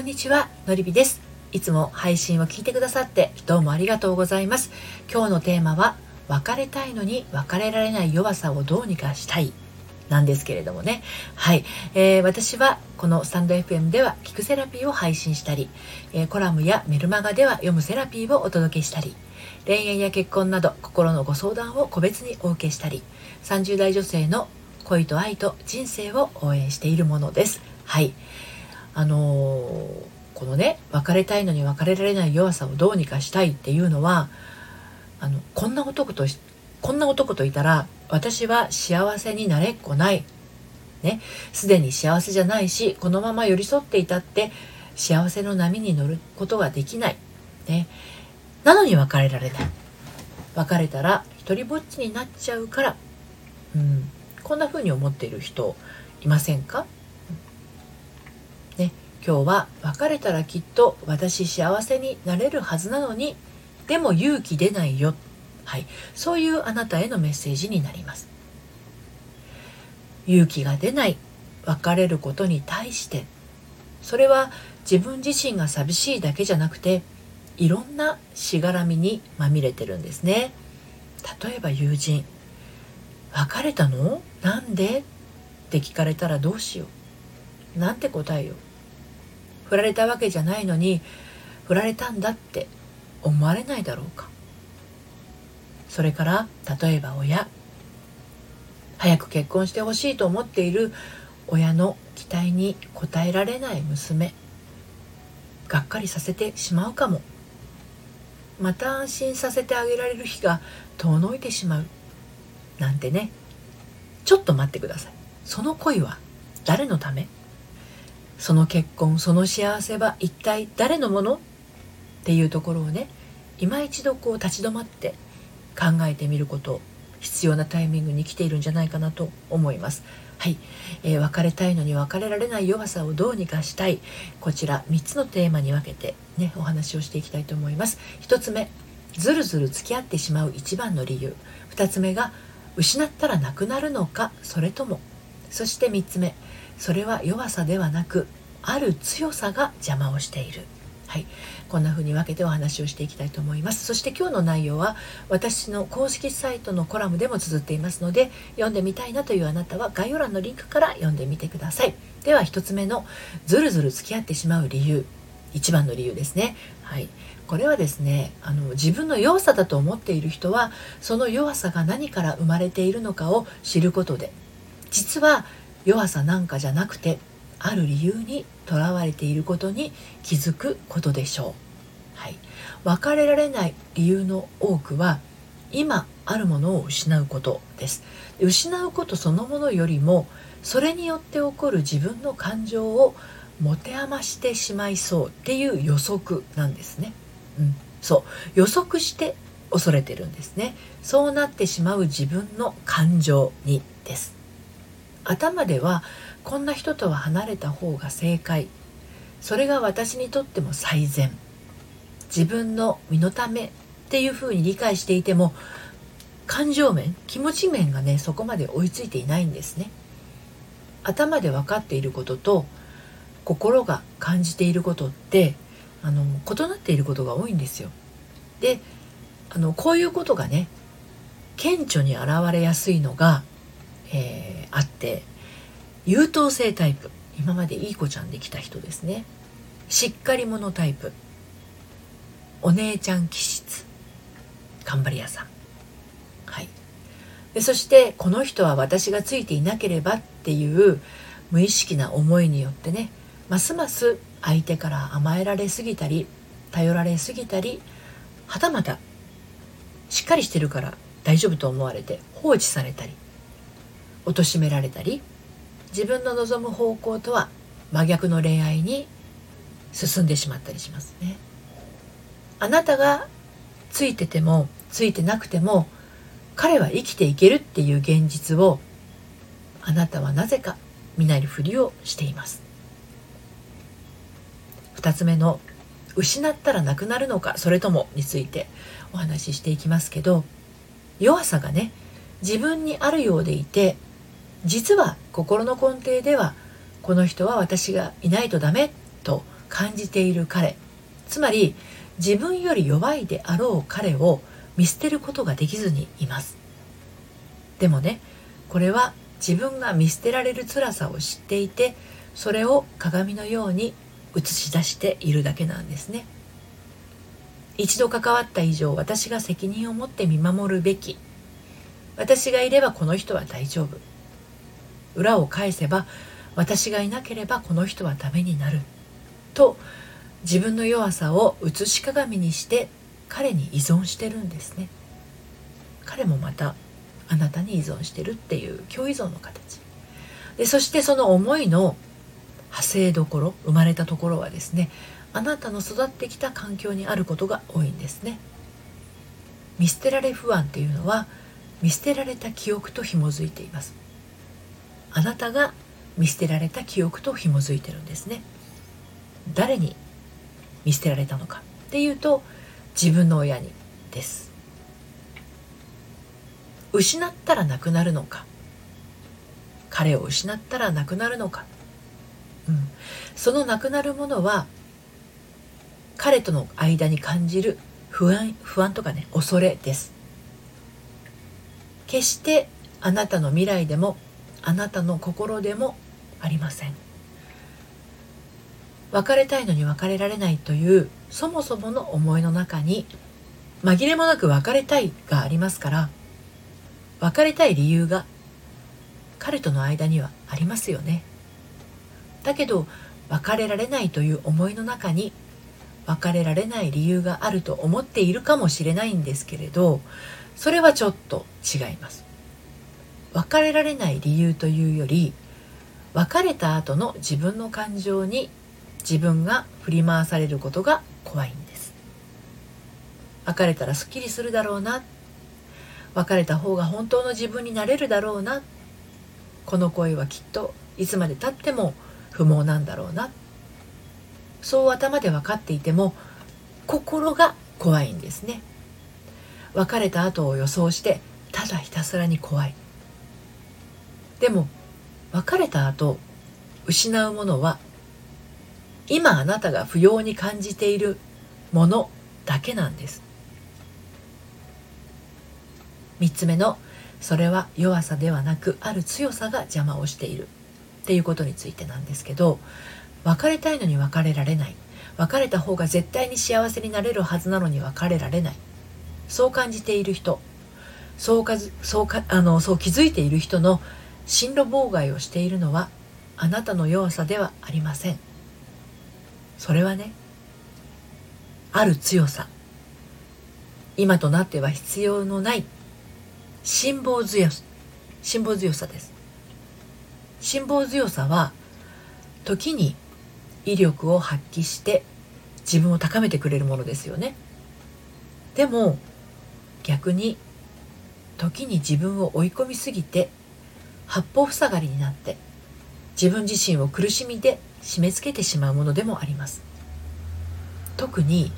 こんにちはのりびです。いつも配信を聞いてくださってどうもありがとうございます。今日のテーマは別れたいのに別れられない弱さをどうにかしたいなんですけれどもね。はい、えー、私はこのスタンド FM では聞くセラピーを配信したり、えー、コラムやメルマガでは読むセラピーをお届けしたり恋愛や結婚など心のご相談を個別にお受けしたり30代女性の恋と愛と人生を応援しているものです。はい。あのー、このね別れたいのに別れられない弱さをどうにかしたいっていうのはあのこんな男とこんな男といたら私は幸せになれっこない。ね。すでに幸せじゃないしこのまま寄り添っていたって幸せの波に乗ることができない。ね。なのに別れられない。別れたら一りぼっちになっちゃうから、うん、こんな風に思っている人いませんか、今日は別れたらきっと私幸せになれるはずなのにでも勇気出ないよ、はい、そういうあなたへのメッセージになります。勇気が出ない。別れることに対して。それは自分自身が寂しいだけじゃなくていろんなしがらみにまみれてるんですね。例えば友人。別れたの？なんで？って聞かれたらどうしよう。なんて答えよう。振られたわけじゃないのに振られたんだって思われないだろうか。それから例えば親。早く結婚してほしいと思っている親の期待に応えられない娘。がっかりさせてしまうかも。また安心させてあげられる日が遠のいてしまう。なんてね。ちょっと待ってください。その恋は誰のため？その結婚その幸せは一体誰のもの？っていうところをね今一度こう立ち止まって考えてみること必要なタイミングに来ているんじゃないかなと思います。はい、えー、別れたいのに別れられない弱さをどうにかしたい。こちら3つのテーマに分けてねお話をしていきたいと思います。1つ目ずるずる付き合ってしまう一番の理由。2つ目が失ったらなくなるのかそれとも。そして3つ目それは弱さではなくある強さが邪魔をしている。はい、こんな風に分けてお話をしていきたいと思います。そして今日の内容は私の公式サイトのコラムでも綴っていますので読んでみたいなというあなたは概要欄のリンクから読んでみてください。では1つ目のずるずる付き合ってしまう理由。一番の理由ですね。はい。これはですねあの自分の弱さだと思っている人はその弱さが何から生まれているのかを知ることで実は弱さなんかじゃなくてある理由にとらわれていることに気づくことでしょう、はい、別れられない理由の多くは今あるものを失うことです。失うことそのものよりもそれによって起こる自分の感情を持て余してしまいそうっていう予測なんですね、うん、そう。予測して恐れてるんですね。そうなってしまう自分の感情にです。頭ではこんな人とは離れた方が正解。それが私にとっても最善。自分の身のためっていうふうに理解していても感情面気持ち面がねそこまで追いついていないんですね。頭で分かっていることと心が感じていることってあの異なっていることが多いんですよ。であのこういうことがね顕著に現れやすいのが、えー、あって優等生タイプ。今までいい子ちゃんできた人ですね。しっかり者タイプ。お姉ちゃん気質。頑張り屋さん。はい。でそしてこの人は私がついていなければっていう無意識な思いによってねますます相手から甘えられすぎたり頼られすぎたりはたまたしっかりしてるから大丈夫と思われて放置されたり。貶められたり自分の望む方向とは真逆の恋愛に進んでしまったりしますね。あなたがついててもついてなくても彼は生きていけるっていう現実をあなたはなぜか見ないふりをしています。2つ目の失ったらなくなるのかそれともについてお話ししていきますけど弱さがね自分にあるようでいて実は心の根底ではこの人は私がいないとダメと感じている彼。つまり自分より弱いであろう彼を見捨てることができずにいます。でもねこれは自分が見捨てられる辛さを知っていてそれを鏡のように映し出しているだけなんですね。一度関わった以上私が責任を持って見守るべき。私がいればこの人は大丈夫。裏を返せば私がいなければこの人はダメになる。と自分の弱さを映し鏡にして彼に依存してるんですね。彼もまたあなたに依存してるっていう共依存の形。でそしてその思いの派生どころ生まれたところはですねあなたの育ってきた環境にあることが多いんですね。見捨てられ不安っていうのは見捨てられた記憶と紐づいています。あなたが見捨てられた記憶と紐づいてるんですね。誰に見捨てられたのかっていうと自分の親にです。失ったらなくなるのか。彼を失ったらなくなるのか、うん、そのなくなるものは彼との間に感じる不安不安とかね恐れです。決してあなたの未来でもあなたの心でもありません。別れたいのに別れられないというそもそもの思いの中に紛れもなく別れたいがありますから別れたい理由が彼との間にはありますよね。だけど別れられないという思いの中に別れられない理由があると思っているかもしれないんですけれどそれはちょっと違います。別れられない理由というより別れた後の自分の感情に自分が振り回されることが怖いんです。別れたらすっきりするだろうな。別れた方が本当の自分になれるだろうな。この恋はきっといつまでたっても不毛なんだろうな。そう頭で分かっていても心が怖いんですね。別れた後を予想してただひたすらに怖い。でも別れた後失うものは今あなたが不要に感じているものだけなんです。3つ目のそれは弱さではなくある強さが邪魔をしている。っていうことについてなんですけど別れたいのに別れられない。別れた方が絶対に幸せになれるはずなのに別れられない。そう感じている人そうかそうかあのそう気づいている人の進路妨害をしているのはあなたの弱さではありません。それはねある強さ。今となっては必要のない辛抱強さ辛抱強さです。辛抱強さは時に威力を発揮して自分を高めてくれるものですよね。でも逆に時に自分を追い込みすぎて八方塞がりになって自分自身を苦しみで締め付けてしまうものでもあります。特に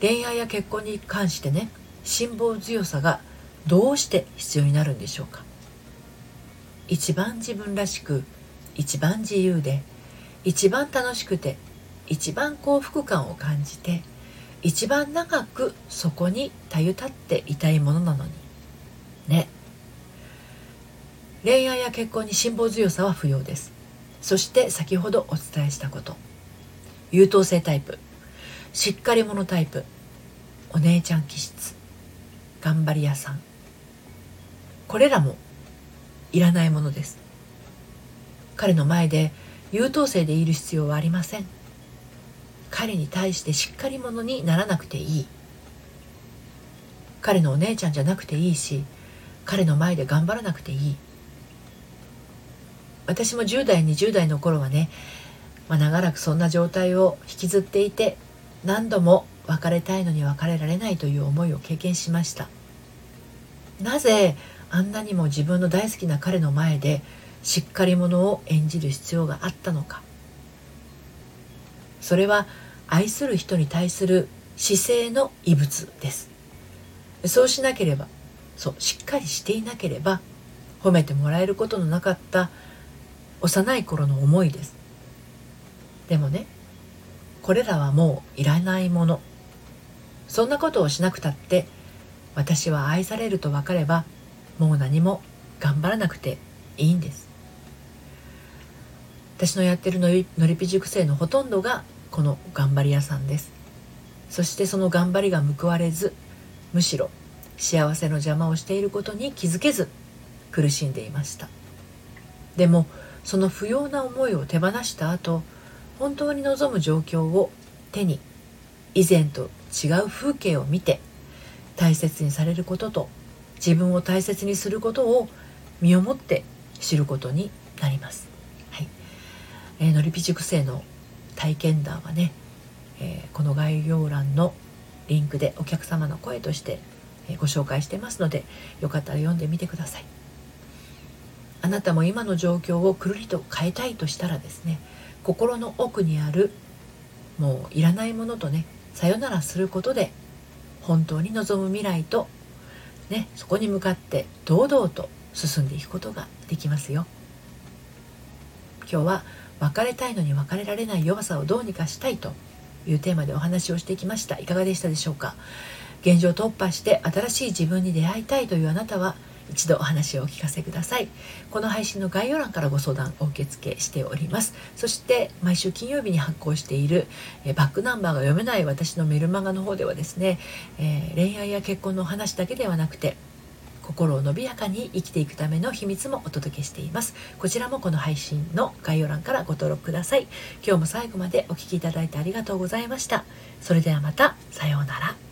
恋愛や結婚に関してね辛抱強さがどうして必要になるんでしょうか。一番自分らしく一番自由で一番楽しくて一番幸福感を感じて一番長くそこにたゆたっていたいものなのにね恋愛や結婚に辛抱強さは不要です。そして先ほどお伝えしたこと。優等生タイプ。しっかり者タイプ。お姉ちゃん気質。頑張り屋さん。これらもいらないものです。彼の前で優等生でいる必要はありません。彼に対してしっかり者にならなくていい。彼のお姉ちゃんじゃなくていいし彼の前で頑張らなくていい。私も10代20代の頃はね、まあ、長らくそんな状態を引きずっていて何度も別れたいのに別れられないという思いを経験しました。なぜあんなにも自分の大好きな彼の前でしっかり者を演じる必要があったのか。それは愛する人に対する姿勢の異物です。そうしなければそうしっかりしていなければ褒めてもらえることのなかった幼い頃の思いです。でもねこれらはもういらないもの。そんなことをしなくたって私は愛されると分かればもう何も頑張らなくていいんです。私のやってるのりのりぴ塾生のほとんどがこの頑張り屋さんです。そしてその頑張りが報われずむしろ幸せの邪魔をしていることに気づけず苦しんでいました。でもその不要な思いを手放した後本当に望む状況を手に以前と違う風景を見て大切にされることと自分を大切にすることを身をもって知ることになります。はいえー、のりぴ塾生の体験談はね、えー、この概要欄のリンクでお客様の声としてご紹介してますのでよかったら読んでみてください。あなたも今の状況をくるりと変えたいとしたらですね心の奥にあるもういらないものとねさよならすることで本当に望む未来と、ね、そこに向かって堂々と進んでいくことができますよ。今日は別れたいのに別れられない弱さをどうにかしたいというテーマでお話をしてきましたいかがでしたでしょうか？現状突破して新しい自分に出会いたいというあなたは一度お話をお聞かせください。この配信の概要欄からご相談お受付しております。そして毎週金曜日に発行しているえバックナンバーが読めない私のメルマガの方ではですね、えー、恋愛や結婚のお話だけではなくて心を伸びやかに生きていくための秘密もお届けしています。こちらもこの配信の概要欄からご登録ください。今日も最後までお聴きいただいてありがとうございました。それではまたさようなら。